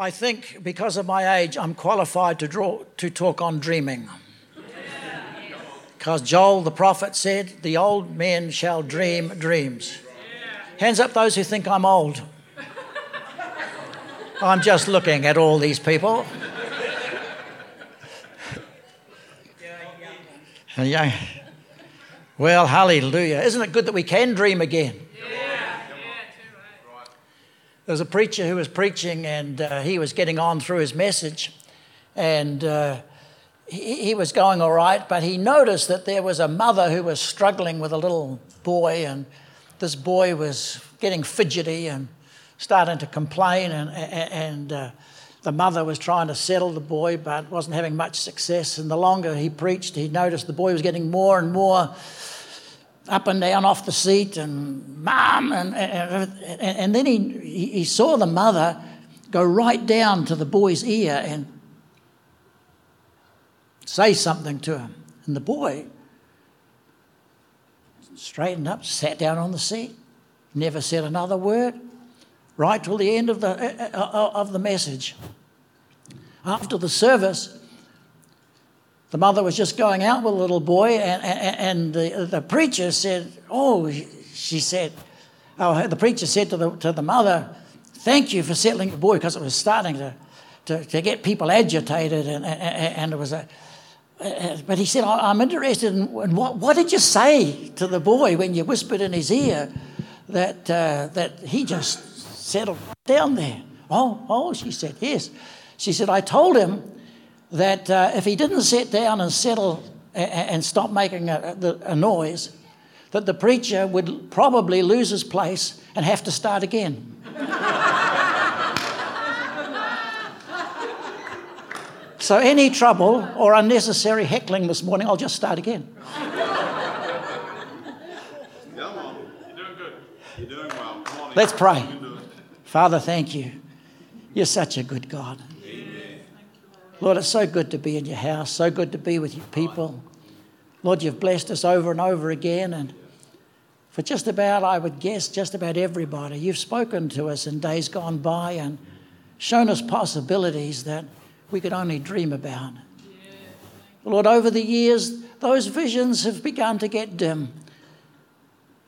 I think because of my age, I'm qualified to, draw, to talk on dreaming. Because Joel the prophet said, The old men shall dream dreams. Hands up those who think I'm old. I'm just looking at all these people. Yeah. Well, hallelujah. Isn't it good that we can dream again? There was a preacher who was preaching and uh, he was getting on through his message and uh, he, he was going all right, but he noticed that there was a mother who was struggling with a little boy and this boy was getting fidgety and starting to complain and, and uh, the mother was trying to settle the boy but wasn't having much success. And the longer he preached he noticed the boy was getting more and more up and down off the seat and mom and, and, and then he, he saw the mother go right down to the boy's ear and say something to him. And the boy straightened up sat down on the seat never said another word right till the end of the, uh, uh, of the message. After the service the mother was just going out with a little boy, and, and, and the, the preacher said, Oh, she said, oh, the preacher said to the, to the mother, Thank you for settling the boy, because it was starting to, to, to get people agitated, and, and, and it was a. But he said, I'm interested in, in what, what did you say to the boy when you whispered in his ear that, uh, that he just settled down there? Oh, oh, she said, yes. She said, I told him that uh, if he didn't sit down and settle and stop making a, a, noise, that the preacher would probably lose his place and have to start again. so, any trouble or unnecessary heckling this morning, I'll just start again. You're doing well. Let's pray. Father, thank you. You're such a good God. Lord, it's so good to be in your house, so good to be with your people. Lord, you've blessed us over and over again, and for just about, I would guess, just about everybody, you've spoken to us in days gone by and shown us possibilities that we could only dream about. Lord, over the years, those visions have begun to get dim.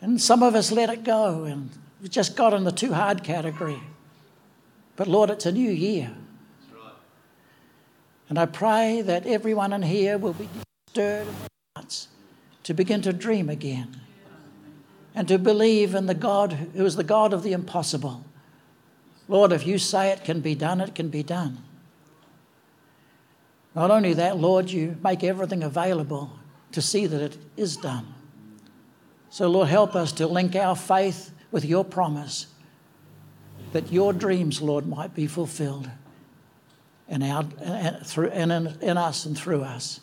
And some of us let it go and we just got in the too hard category. But Lord, it's a new year. And I pray that everyone in here will be stirred in their hearts to begin to dream again and to believe in the God who is the God of the impossible. Lord, if you say it can be done, it can be done. Not only that, Lord, you make everything available to see that it is done. So, Lord, help us to link our faith with your promise that your dreams, Lord, might be fulfilled and, out, and, through, and in, in us and through us.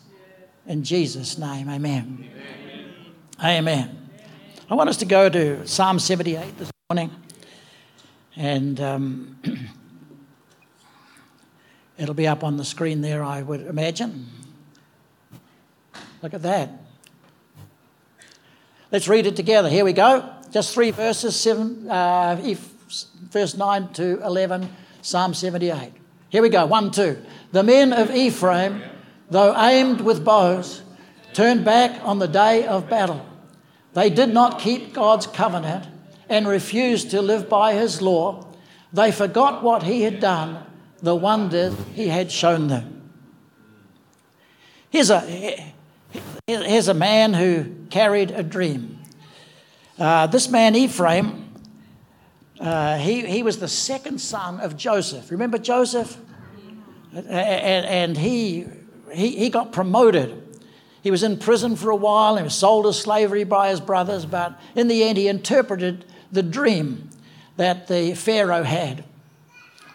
In Jesus' name, amen. Amen. amen. I want us to go to Psalm 78 this morning. And um, it'll be up on the screen there, I would imagine. Look at that. Let's read it together. Here we go. Just three verses, seven, uh, verse 9 to 11, Psalm 78. Here we go. One, two. The men of Ephraim, though aimed with bows, turned back on the day of battle. They did not keep God's covenant and refused to live by his law. They forgot what he had done, the wonders he had shown them. Here's a, here's a man who carried a dream. Uh, this man, Ephraim, uh, he, he was the second son of Joseph. Remember Joseph? And, and he, he, he got promoted. He was in prison for a while. He was sold as slavery by his brothers, but in the end, he interpreted the dream that the Pharaoh had.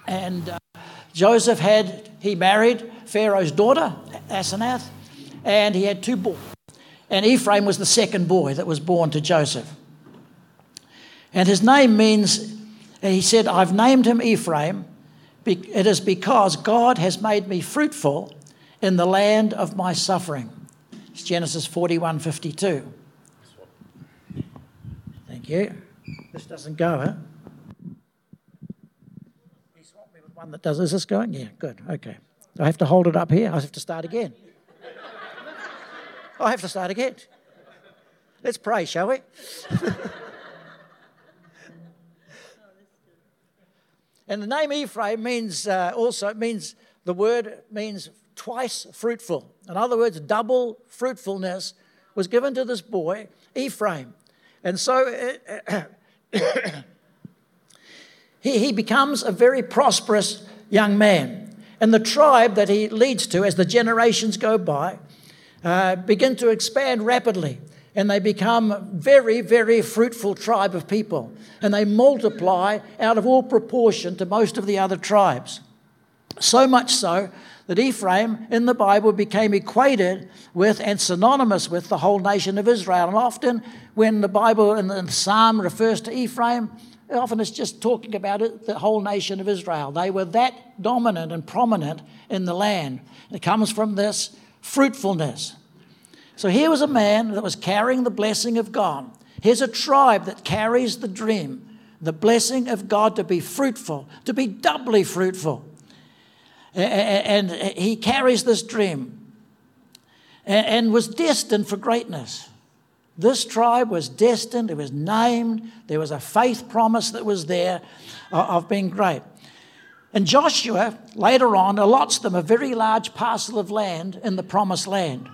And uh, Joseph had, he married Pharaoh's daughter, Asenath, and he had two boys. And Ephraim was the second boy that was born to Joseph. And his name means he said, I've named him Ephraim. It is because God has made me fruitful in the land of my suffering. It's Genesis 41 52. Thank you. This doesn't go, huh? swap me with one that does. Is this going? Yeah, good. Okay. Do I have to hold it up here? I have to start again. I have to start again. Let's pray, shall we? and the name Ephraim means uh, also means the word means twice fruitful. In other words, double fruitfulness was given to this boy, Ephraim. And so uh, he, he becomes a very prosperous young man. And the tribe that he leads to as the generations go by uh, begin to expand rapidly. And they become very, very fruitful tribe of people. And they multiply out of all proportion to most of the other tribes. So much so that Ephraim in the Bible became equated with and synonymous with the whole nation of Israel. And often, when the Bible in the Psalm refers to Ephraim, often it's just talking about it, the whole nation of Israel. They were that dominant and prominent in the land. It comes from this fruitfulness. So here was a man that was carrying the blessing of God. Here's a tribe that carries the dream, the blessing of God to be fruitful, to be doubly fruitful and he carries this dream and was destined for greatness. This tribe was destined, it was named, there was a faith promise that was there uh, of being great. And Joshua later on allots them a very large parcel of land in the promised land.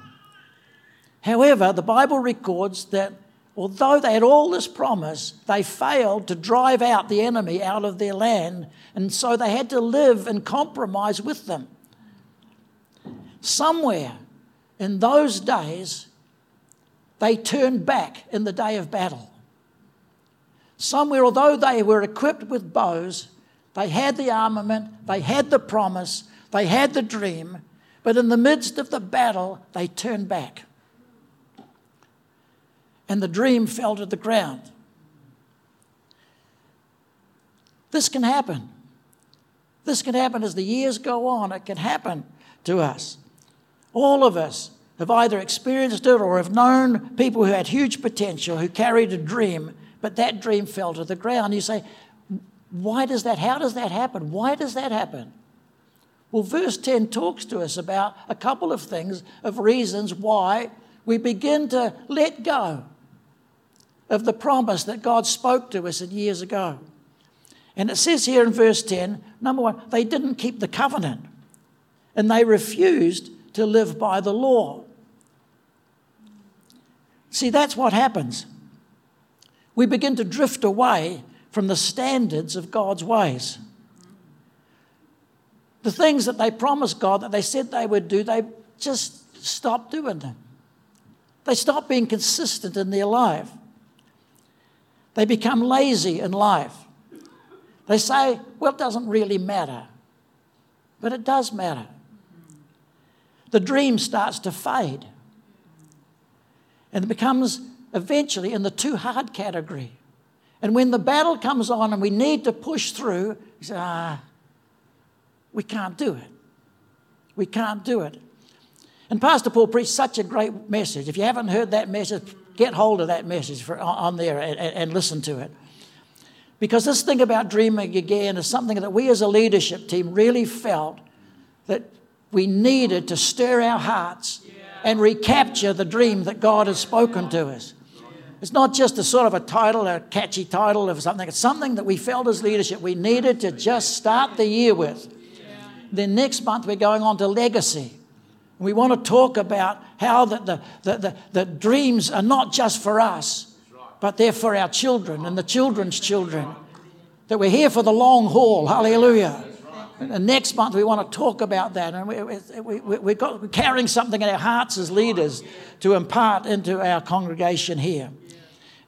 However, the Bible records that although they had all this promise, they failed to drive out the enemy out of their land, and so they had to live and compromise with them. Somewhere in those days, they turned back in the day of battle. Somewhere, although they were equipped with bows, they had the armament, they had the promise, they had the dream, but in the midst of the battle, they turned back and the dream fell to the ground. This can happen. This can happen as the years go on. It can happen to us. All of us have either experienced it or have known people who had huge potential, who carried a dream, but that dream fell to the ground. You say, why does that? How does that happen? Why does that happen? Well, verse 10 talks to us about a couple of things, of reasons why we begin to let go of the promise that God spoke to us years ago. And it says here in verse 10 number one, they didn't keep the covenant and they refused to live by the law. See, that's what happens. We begin to drift away from the standards of God's ways. The things that they promised God that they said they would do, they just stopped doing them. They stopped being consistent in their life. They become lazy in life. They say, well, it doesn't really matter. But it does matter. The dream starts to fade and it becomes eventually in the too hard category. And when the battle comes on and we need to push through, you say, ah, we can't do it. We can't do it. And Pastor Paul preached such a great message. If you haven't heard that message, get hold of that message for, on there and, and listen to it. Because this thing about dreaming again is something that we as a leadership team really felt that we needed to stir our hearts and recapture the dream that God has spoken to us. It's not just a sort of a title, a catchy title of something. It's something that we felt as leadership we needed to just start the year with. Then next month we're going on to legacy. We want to talk about how the, the, the, the, the dreams are not just for us, but they're for our children and the children's children. That we're here for the long haul. Hallelujah. And next month we want to talk about that. And we, we, we, we're carrying something in our hearts as leaders to impart into our congregation here.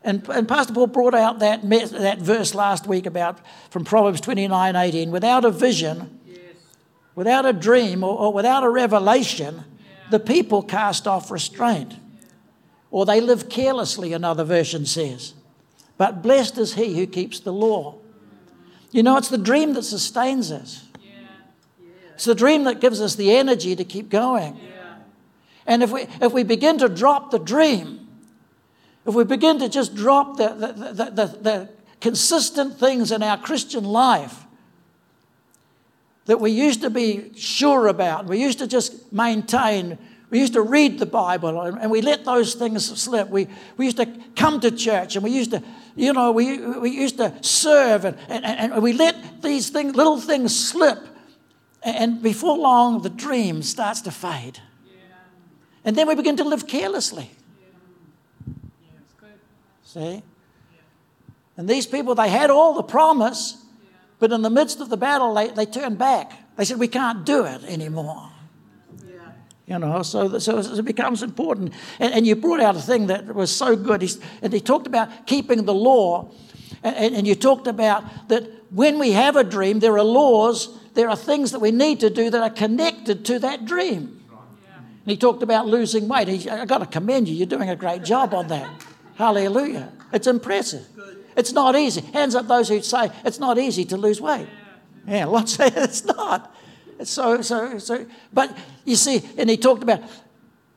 And, and Pastor Paul brought out that, that verse last week about from Proverbs 29 18. Without a vision, without a dream or, or without a revelation, the people cast off restraint. Or they live carelessly, another version says. But blessed is he who keeps the law. You know, it's the dream that sustains us. It's the dream that gives us the energy to keep going. And if we, if we begin to drop the dream, if we begin to just drop the, the, the, the, the consistent things in our Christian life, that we used to be sure about, we used to just maintain, we used to read the Bible and, we let those things slip. We, we used to come to church and we used to, you know, we, we used to serve and, and, and we let these things, little things slip. And before long, the dream starts to fade. And then we begin to live carelessly. See? And these people, they had all the promise, but in the midst of the battle, they, they turned back. They said, We can't do it anymore. You know, so, so it becomes important. And, and, you brought out a thing that was so good. He's, and he talked about keeping the law. And, and you talked about that when we have a dream, there are laws, there are things that we need to do that are connected to that dream. And he talked about losing weight. He, I've got to commend you. You're doing a great job on that. Hallelujah. It's impressive. It's not easy. Hands up those who say it's not easy to lose weight. Yeah, lots say it's not. So, so, so, but you see, and he talked about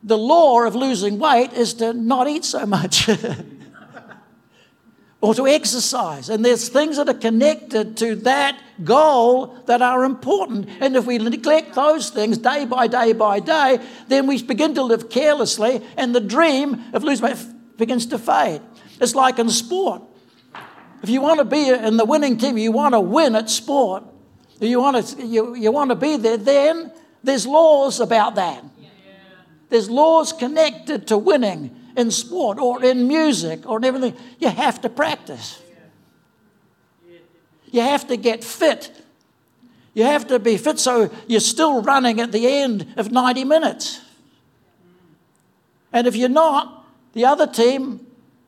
the law of losing weight is to not eat so much or to exercise. And there's things that are connected to that goal that are important. And if we neglect those things day by day by day, then we begin to live carelessly and the dream of losing weight begins to fade. It's like in sport. If you want to be in the winning team, you want to win at sport, you want to, you, you want to be there, then there's laws about that. There's laws connected to winning in sport or in music or in everything. You have to practice. You have to get fit. You have to be fit so you're still running at the end of 90 minutes. And if you're not, the other team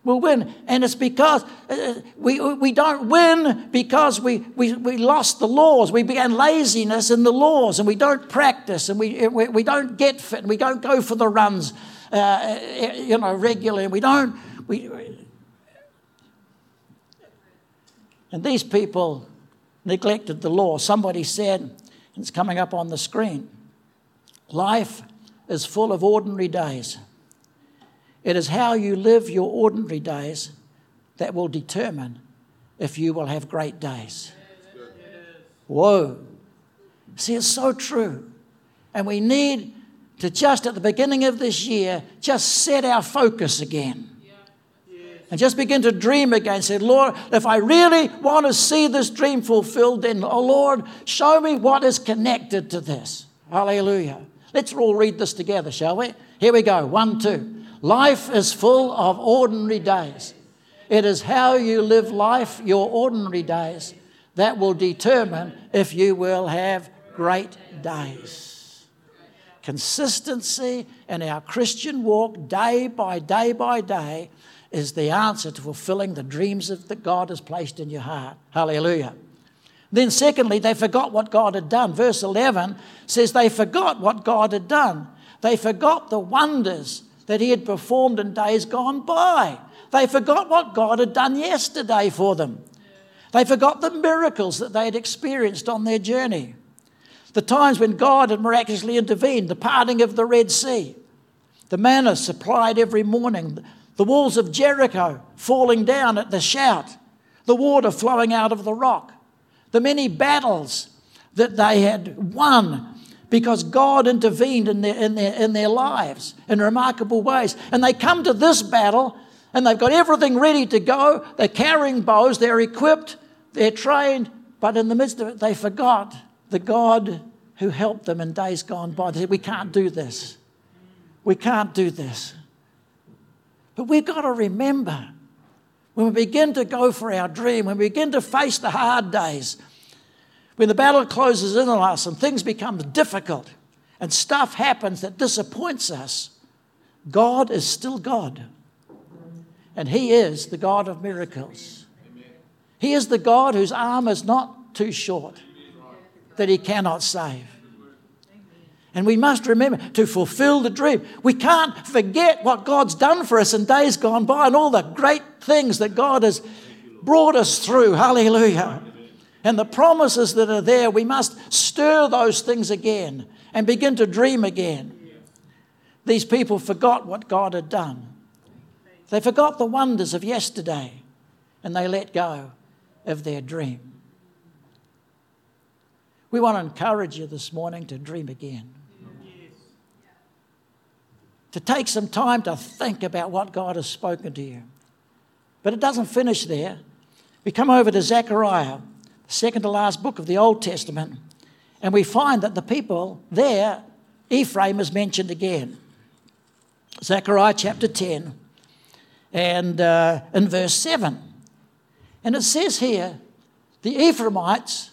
will win. And it's because uh, we, we don't win because we, we, we lost the laws. We began laziness in the laws and we don't practice and we, we, we don't get fit and we don't go for the runs, uh, you know, regularly. And We don't. We, and these people neglected the law. Somebody said, and it's coming up on the screen life is full of ordinary days. It is how you live your ordinary days that will determine if you will have great days. Whoa. See, it's so true. And we need to just at the beginning of this year, just set our focus again. And just begin to dream again. Say, Lord, if I really want to see this dream fulfilled, then, oh Lord, show me what is connected to this. Hallelujah. Let's all read this together, shall we? Here we go. One, two. Life is full of ordinary days. It is how you live life, your ordinary days, that will determine if you will have great days. Consistency in our Christian walk, day by day by day, is the answer to fulfilling the dreams that God has placed in your heart. Hallelujah. Then, secondly, they forgot what God had done. Verse 11 says they forgot what God had done. They forgot the wonders that he had performed in days gone by. They forgot what God had done yesterday for them. They forgot the miracles that they had experienced on their journey. The times when God had miraculously intervened, the parting of the Red Sea, the manna supplied every morning, the walls of Jericho falling down at the shout, the water flowing out of the rock, the many battles that they had won because God intervened in their, in, their, in their lives in remarkable ways. And they come to this battle and they've got everything ready to go. They're carrying bows, they're equipped, they're trained, but in the midst of it, they forgot the God who helped them in days gone by. They said, We can't do this. We can't do this. But we've got to remember when we begin to go for our dream, when we begin to face the hard days, when the battle closes in on us and things become difficult and stuff happens that disappoints us, God is still God. And He is the God of miracles. He is the God whose arm is not too short that He cannot save. And we must remember to fulfill the dream. We can't forget what God's done for us in days gone by and all the great things that God has brought us through. Hallelujah and the promises that are there, we must stir those things again and begin to dream again. These people forgot what God had done. They forgot the wonders of yesterday and they let go of their dream. We want to encourage you this morning to dream again. To take some time to think about what God has spoken to you. But it doesn't finish there. We come over to Zechariah, second to last book of the Old Testament, and we find that the people there, Ephraim is mentioned again. Zechariah chapter 10 and uh, in verse 7. And it says here, the Ephraimites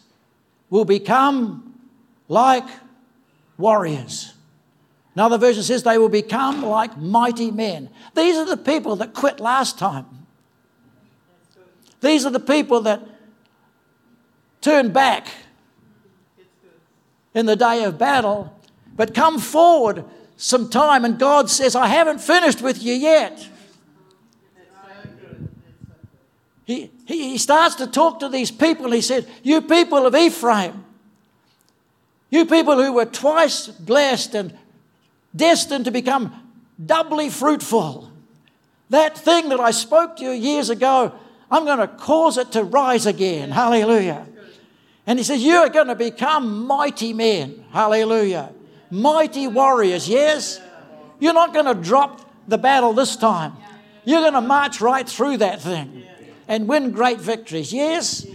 will become like warriors. Another version says they will become like mighty men. These are the people that quit last time. These are the people that turned back in the day of battle, but come forward some time, and God says, I haven't finished with you yet. He, he, he starts to talk to these people. He said, You people of Ephraim, you people who were twice blessed and destined to become doubly fruitful, that thing that I spoke to you years ago, I'm going to cause it to rise again. Hallelujah. And he says, You are going to become mighty men. Hallelujah. Mighty warriors, yes? You're not going to drop the battle this time. You're going to march right through that thing and win great victories. Yes?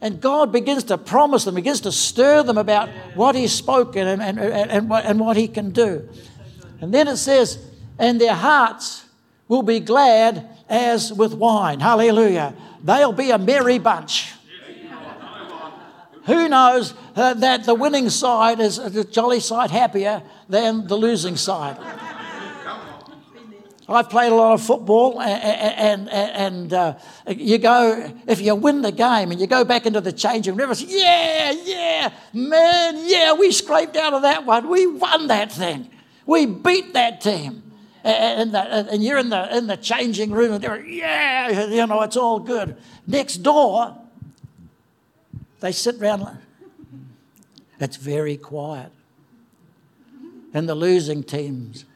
And God begins to promise them, begins to stir them about what He's spoken and, and, and, and what He can do. And then it says, and their hearts will be glad as with wine. Hallelujah. They'll be a merry bunch. Who knows uh, that the winning side is a jolly sight happier than the losing side? I've played a lot of football, and, and, and uh, you go, if you win the game and you go back into the changing room, say, yeah, yeah, man, yeah, we scraped out of that one. We won that thing. We beat that team. And, and you're in the, in the changing room, and they're, yeah, you know, it's all good. Next door, they sit around, it's very quiet. And the losing teams,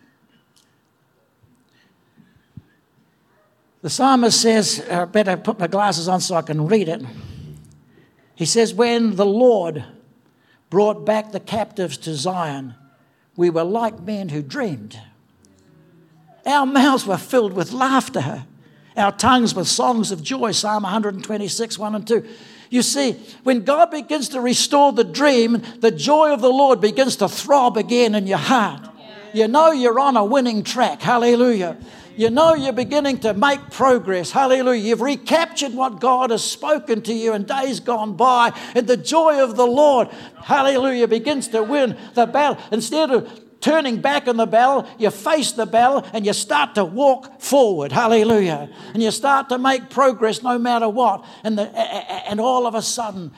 The psalmist says, I better put my glasses on so I can read it. He says, When the Lord brought back the captives to Zion, we were like men who dreamed. Our mouths were filled with laughter, our tongues with songs of joy. Psalm 126, 1 and 2. You see, when God begins to restore the dream, the joy of the Lord begins to throb again in your heart. You know you're on a winning track. Hallelujah you know you're beginning to make progress. Hallelujah. You've recaptured what God has spoken to you in days gone by, and the joy of the Lord, hallelujah, begins to win the battle. Instead of turning back on the battle, you face the battle and you start to walk forward. Hallelujah. And you start to make progress no matter what. And, the, and all of a sudden,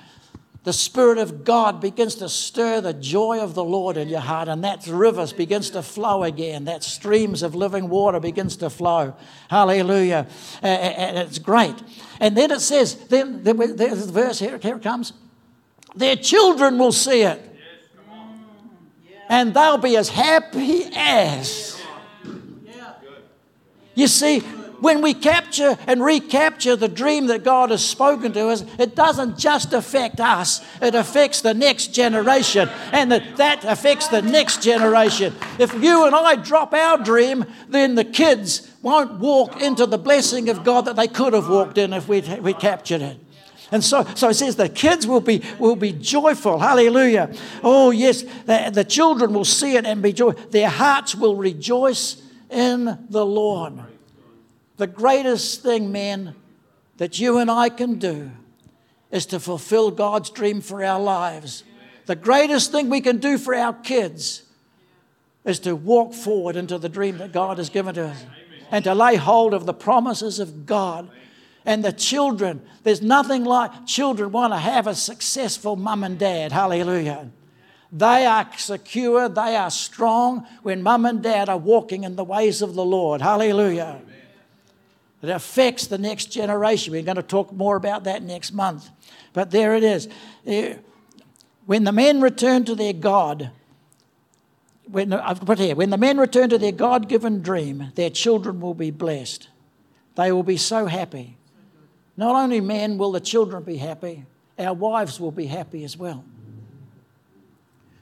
the Spirit of God begins to stir the joy of the Lord in your heart, and that rivers begins to flow again. That streams of living water begins to flow. Hallelujah. And it's great. And then it says, then there's the verse here, here it comes. Their children will see it. And they'll be as happy as. You see, when we capture and recapture the dream that God has spoken to us, it doesn't just affect us, it affects the next generation, and that, that affects the next generation. If you and I drop our dream, then the kids won't walk into the blessing of God that they could have walked in if we we captured it. And so, so it says the kids will be, will be joyful. Hallelujah. Oh, yes, the, the children will see it and be joy. Their hearts will rejoice in the Lord. The greatest thing, men, that you and I can do is to fulfill God's dream for our lives. The greatest thing we can do for our kids is to walk forward into the dream that God has given to us and to lay hold of the promises of God. And the children, there's nothing like children want to have a successful mum and dad. Hallelujah. They are secure, they are strong when mum and dad are walking in the ways of the Lord. Hallelujah. It affects the next generation. We're going to talk more about that next month. But there it is. Eh, when the men return to their God, when, I've put here, when the men return to their God given dream, their children will be blessed. They will be so happy. Not only men will the children be happy, our wives will be happy as well.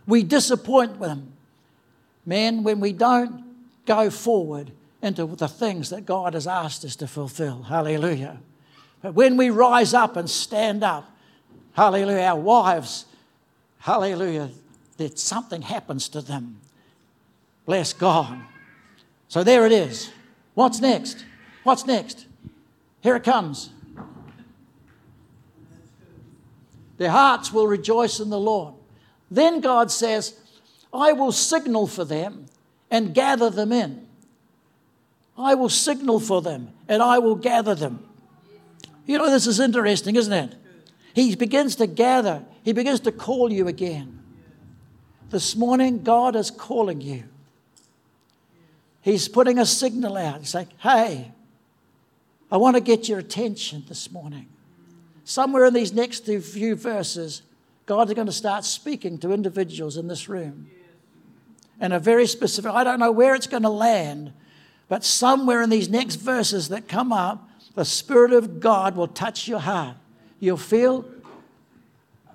We disappoint them. Men, when we don't go forward into the things that God has asked us to fulfill. Hallelujah. But when we rise up and stand up, hallelujah, our wives, hallelujah, that something happens to them. Bless God. So there it is. What's next? What's next? Here it comes. Their hearts will rejoice in the Lord. Then God says, I will signal for them and gather them in. I will signal for them and I will gather them. You know, this is interesting, isn't it? He begins to gather, he begins to call you again. This morning, God is calling you. He's putting a signal out. He's like, hey, I want to get your attention this morning. Somewhere in these next few verses, God is going to start speaking to individuals in this room. And a very specific, I don't know where it's going to land, but somewhere in these next verses that come up, the Spirit of God will touch your heart. You'll feel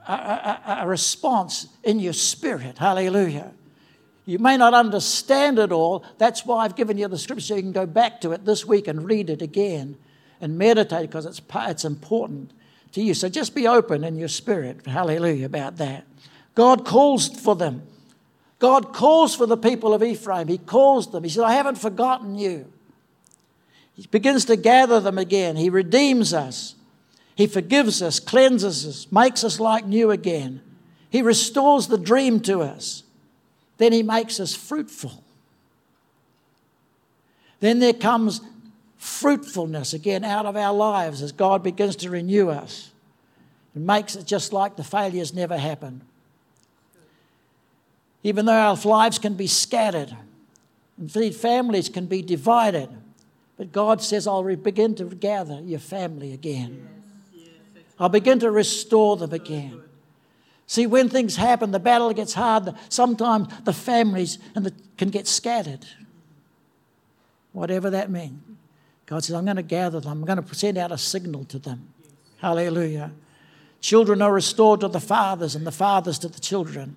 a, a, a response in your spirit. Hallelujah. You may not understand it all. That's why I've given you the scripture so you can go back to it this week and read it again and meditate because it's, it's important to you. So just be open in your spirit. Hallelujah about that. God calls for them. God calls for the people of Ephraim. He calls them. He said, I haven't forgotten you. He begins to gather them again. He redeems us. He forgives us, cleanses us, makes us like new again. He restores the dream to us. Then He makes us fruitful. Then there comes fruitfulness again out of our lives as God begins to renew us and makes it just like the failures never happened even though our lives can be scattered, indeed, families can be divided. But God says, I'll begin to gather your family again. I'll begin to restore them again. See, when things happen, the battle gets hard, sometimes the families and can get scattered. Whatever that means. God says, I'm going to gather them. I'm going to send out a signal to them. Hallelujah. Children are restored to the fathers, and the fathers to the children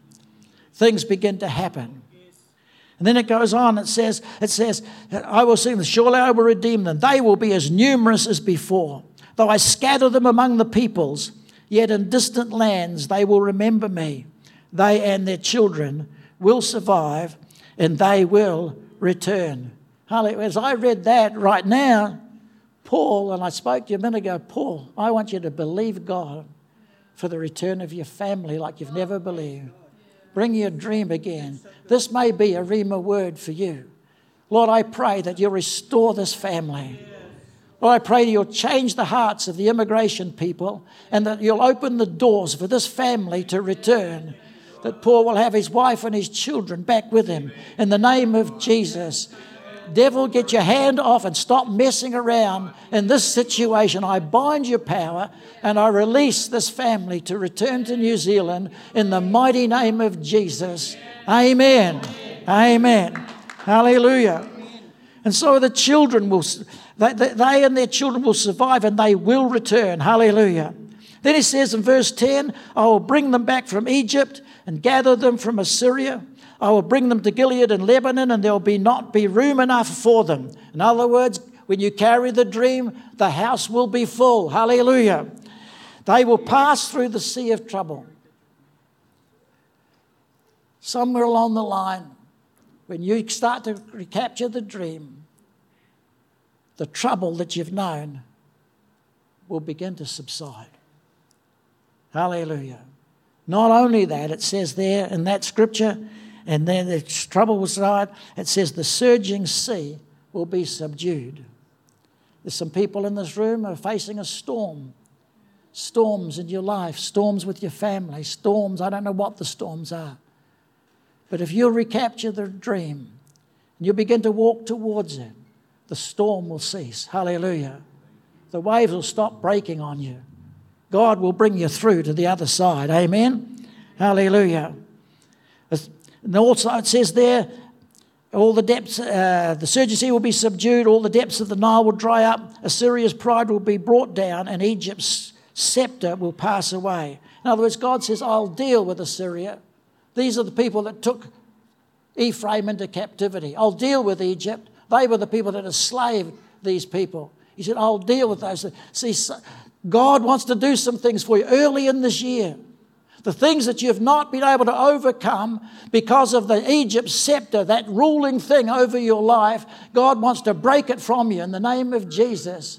things begin to happen. And then it goes on, it says, it says, I will see them, surely I will redeem them. They will be as numerous as before. Though I scatter them among the peoples, yet in distant lands they will remember me. They and their children will survive, and they will return. As I read that right now, Paul, and I spoke to you a minute ago, Paul, I want you to believe God for the return of your family like you've never believed. Bring your dream again. This may be a Rhema word for you. Lord, I pray that you'll restore this family. Lord, I pray that you'll change the hearts of the immigration people and that you'll open the doors for this family to return. That Paul will have his wife and his children back with him in the name of Jesus. Devil, get your hand off and stop messing around in this situation. I bind your power and I release this family to return to New Zealand in the mighty name of Jesus. Amen. Amen. Hallelujah. And so the children will, they, and their children will survive and they will return. Hallelujah. Then he says in verse 10, I will bring them back from Egypt and gather them from Assyria I will bring them to Gilead and Lebanon, and there will be not be room enough for them. In other words, when you carry the dream, the house will be full. Hallelujah. They will pass through the sea of trouble. Somewhere along the line, when you start to recapture the dream, the trouble that you've known will begin to subside. Hallelujah. Not only that, it says there in that scripture, and then the trouble was right. It says the surging sea will be subdued. There's some people in this room who are facing a storm. Storms in your life, storms with your family, storms, I don't know what the storms are. But if you recapture the dream and you begin to walk towards it, the storm will cease. Hallelujah. The waves will stop breaking on you. God will bring you through to the other side. Amen. Hallelujah. And also it says there, all the depths, uh, the surging sea will be subdued, all the depths of the Nile will dry up, Assyria's pride will be brought down, and Egypt's scepter will pass away. In other words, God says, I'll deal with Assyria. These are the people that took Ephraim into captivity. I'll deal with Egypt. They were the people that enslaved these people. He said, I'll deal with those. See, God wants to do some things for you early in this year. The things that you've not been able to overcome because of the Egypt scepter, that ruling thing over your life, God wants to break it from you in the name of Jesus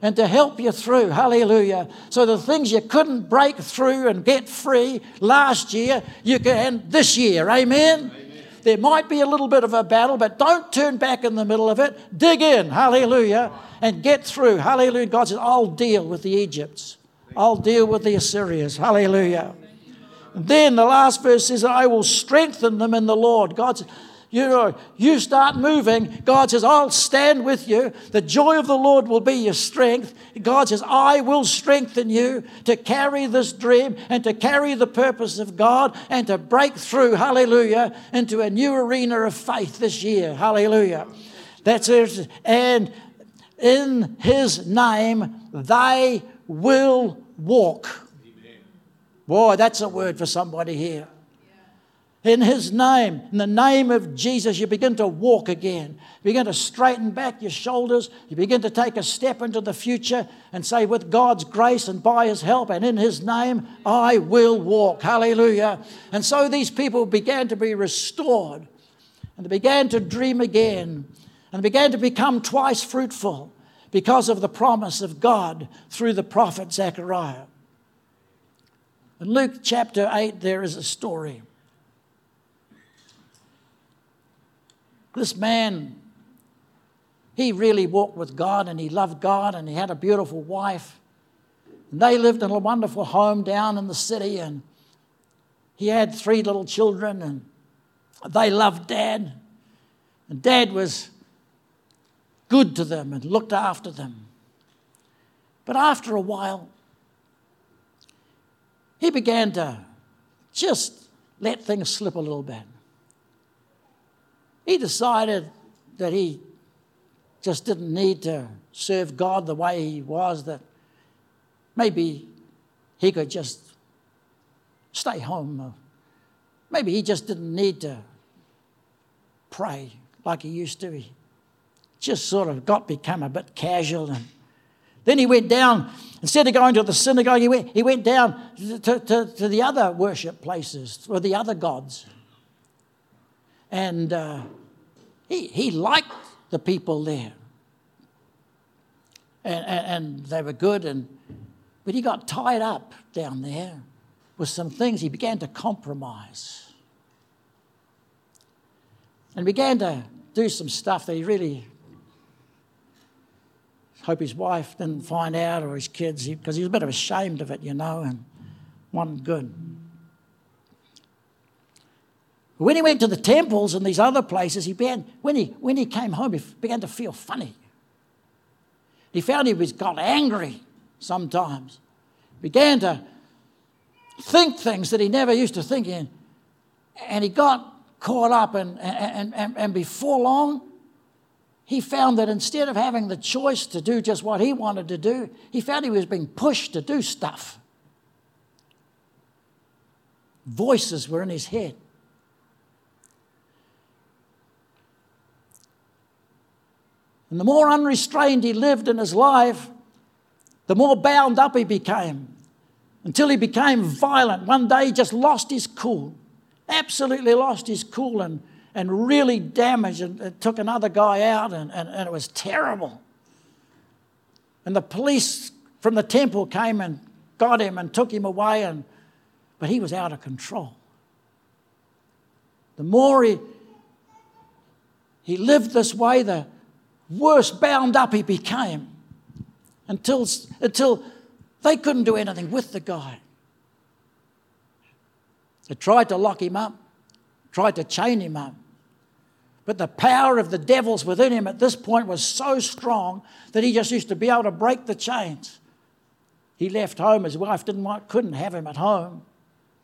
and to help you through. Hallelujah. So the things you couldn't break through and get free last year, you can this year. Amen. Amen. There might be a little bit of a battle, but don't turn back in the middle of it. Dig in. Hallelujah. And get through. Hallelujah. God says, I'll deal with the Egypts. I'll deal with the Assyrians. Hallelujah. Then the last verse says, I will strengthen them in the Lord. God says, you know, you start moving. God says, I'll stand with you. The joy of the Lord will be your strength. God says, I will strengthen you to carry this dream and to carry the purpose of God and to break through, hallelujah, into a new arena of faith this year. Hallelujah. That's it. And in his name, they will walk. Boy, that's a word for somebody here. In His name, in the name of Jesus, you begin to walk again. You begin to straighten back your shoulders. You begin to take a step into the future and say, with God's grace and by His help and in His name, I will walk. Hallelujah. And so these people began to be restored and they began to dream again and began to become twice fruitful because of the promise of God through the prophet Zechariah. In Luke chapter 8, there is a story. This man, he really walked with God and he loved God and he had a beautiful wife. And they lived in a wonderful home down in the city and he had three little children and they loved dad. And dad was good to them and looked after them. But after a while, he began to just let things slip a little bit. He decided that he just didn't need to serve God the way he was, that maybe he could just stay home. Maybe he just didn't need to pray like he used to. He just sort of got become a bit casual and then he went down, instead of going to the synagogue, he went, he went down to, to, to the other worship places or the other gods. And uh, he, he liked the people there. And, and, and they were good, and, but he got tied up down there with some things. He began to compromise and began to do some stuff that he really Hope his wife didn't find out or his kids because he was a bit of ashamed of it, you know, and wasn't good. When he went to the temples and these other places, he began, when he, when he came home, he began to feel funny. He found he was got angry sometimes. Began to think things that he never used to think in. And he got caught up, and, and, and, and before long, he found that instead of having the choice to do just what he wanted to do, he found he was being pushed to do stuff. Voices were in his head. And the more unrestrained he lived in his life, the more bound up he became until he became violent. One day he just lost his cool, absolutely lost his cool and and really damaged and it took another guy out, and, and, and it was terrible. And the police from the temple came and got him and took him away, and, but he was out of control. The more he, he lived this way, the worse bound up he became until, until they couldn't do anything with the guy. They tried to lock him up, tried to chain him up. But the power of the devils within him at this point was so strong that he just used to be able to break the chains. He left home. His wife didn't want, couldn't have him at home.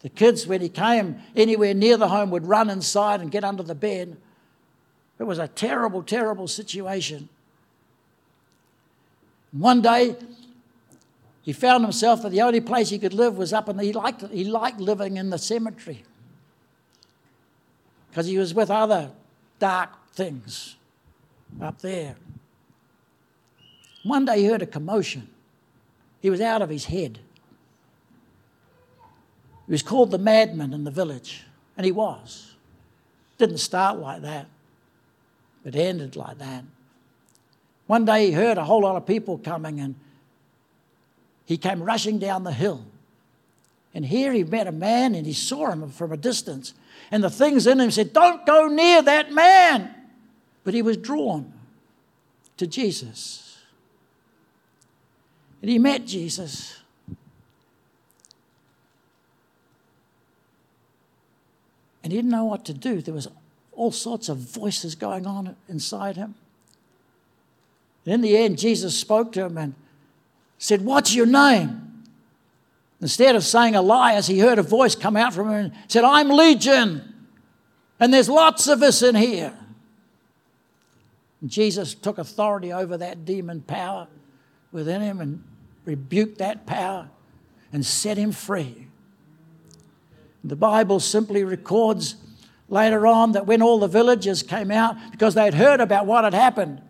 The kids, when he came anywhere near the home, would run inside and get under the bed. It was a terrible, terrible situation. One day, he found himself that the only place he could live was up in the, he liked, he liked living in the cemetery. because he was with other dark things up there. One day he heard a commotion. He was out of his head. He was called the madman in the village, and he was. Didn't start like that, but ended like that. One day he heard a whole lot of people coming, and he came rushing down the hill. And here he met a man, and he saw him from a distance. And the things in him said, Don't go near that man. But he was drawn to Jesus. And he met Jesus. And he didn't know what to do. There was all sorts of voices going on inside him. And in the end, Jesus spoke to him and said, What's your name? Instead of saying Elias, he heard a voice come out from him and said, I'm Legion. And there's lots of us in here. And Jesus took authority over that demon power within him and rebuked that power and set him free. The Bible simply records later on that when all the villagers came out, because they had heard about what had happened,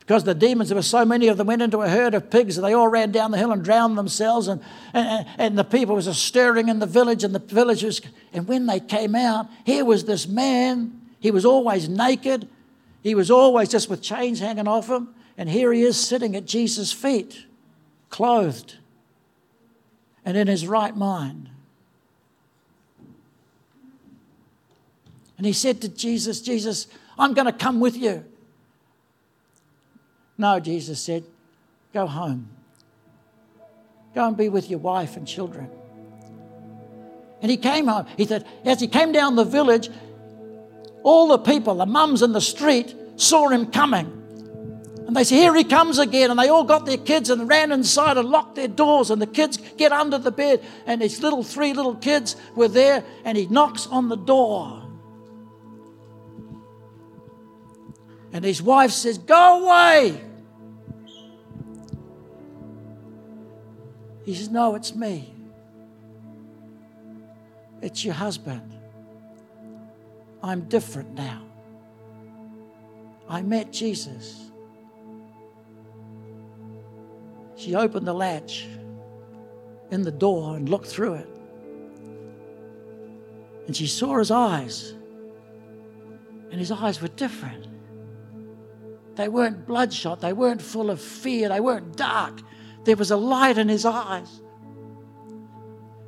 because the demons, there were so many of them, went into a herd of pigs and they all ran down the hill and drowned themselves. And, and, and the people was a stirring in the village and the villagers. And when they came out, here was this man. He was always naked. He was always just with chains hanging off him. And here he is sitting at Jesus' feet, clothed and in his right mind. And he said to Jesus, Jesus, I'm going to come with you. No, Jesus said, go home. Go and be with your wife and children. And he came home. He said, as he came down the village, all the people, the mums in the street, saw him coming. And they said, Here he comes again. And they all got their kids and ran inside and locked their doors. And the kids get under the bed. And his little three little kids were there. And he knocks on the door. And his wife says, Go away. He says, No, it's me. It's your husband. I'm different now. I met Jesus. She opened the latch in the door and looked through it. And she saw his eyes. And his eyes were different. They weren't bloodshot. They weren't full of fear. They weren't dark. There was a light in his eyes.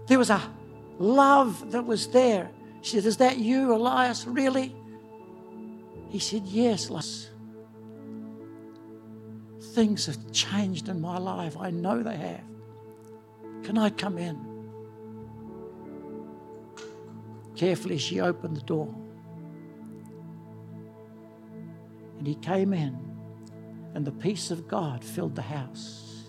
There was a love that was there. She said, Is that you, Elias? Really? He said, Yes, Elias. Things have changed in my life. I know they have. Can I come in? Carefully, she opened the door. And he came in, and the peace of God filled the house.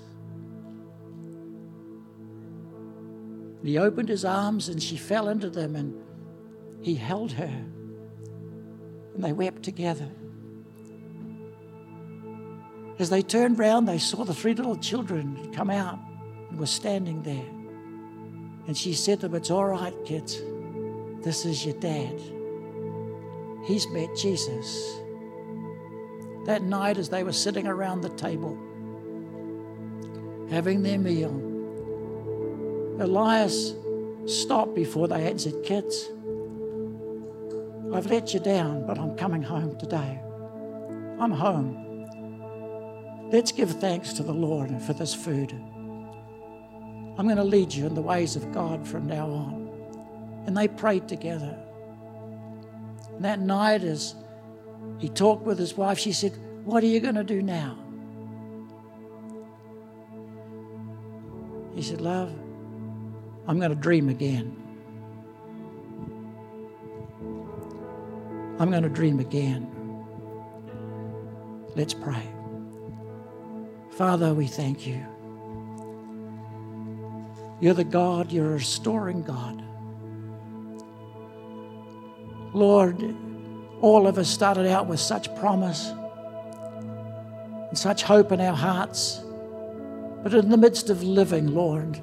And he opened his arms, and she fell into them, and he held her, and they wept together. As they turned round, they saw the three little children come out and were standing there. And she said to them, It's all right, kids. This is your dad. He's met Jesus that night as they were sitting around the table having their meal. Elias stopped before they had and said, Kids, I've let you down, but I'm coming home today. I'm home. Let's give thanks to the Lord for this food. I'm going to lead you in the ways of God from now on. And they prayed together. And that night, as he talked with his wife. She said, What are you going to do now? He said, Love, I'm going to dream again. I'm going to dream again. Let's pray. Father, we thank you. You're the God, you're a restoring God. Lord, all of us started out with such promise and such hope in our hearts. But in the midst of living, Lord,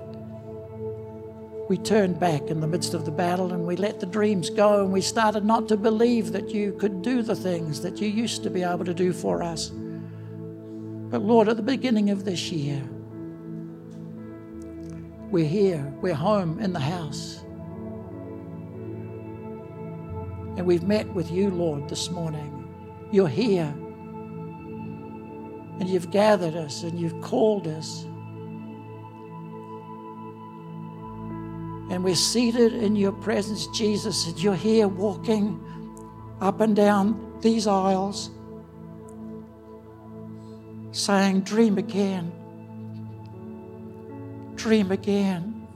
we turned back in the midst of the battle and we let the dreams go and we started not to believe that you could do the things that you used to be able to do for us. But Lord, at the beginning of this year, we're here, we're home in the house. And we've met with you, Lord, this morning. You're here. And you've gathered us and you've called us. And we're seated in your presence, Jesus, and you're here walking up and down these aisles, saying, Dream again, dream again,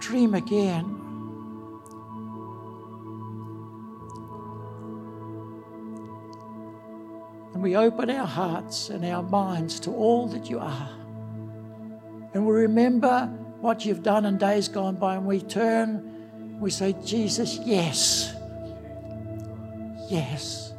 dream again. And we open our hearts and our minds to all that you are. And we remember what you've done in days gone by, and we turn, we say, Jesus, yes. Yes.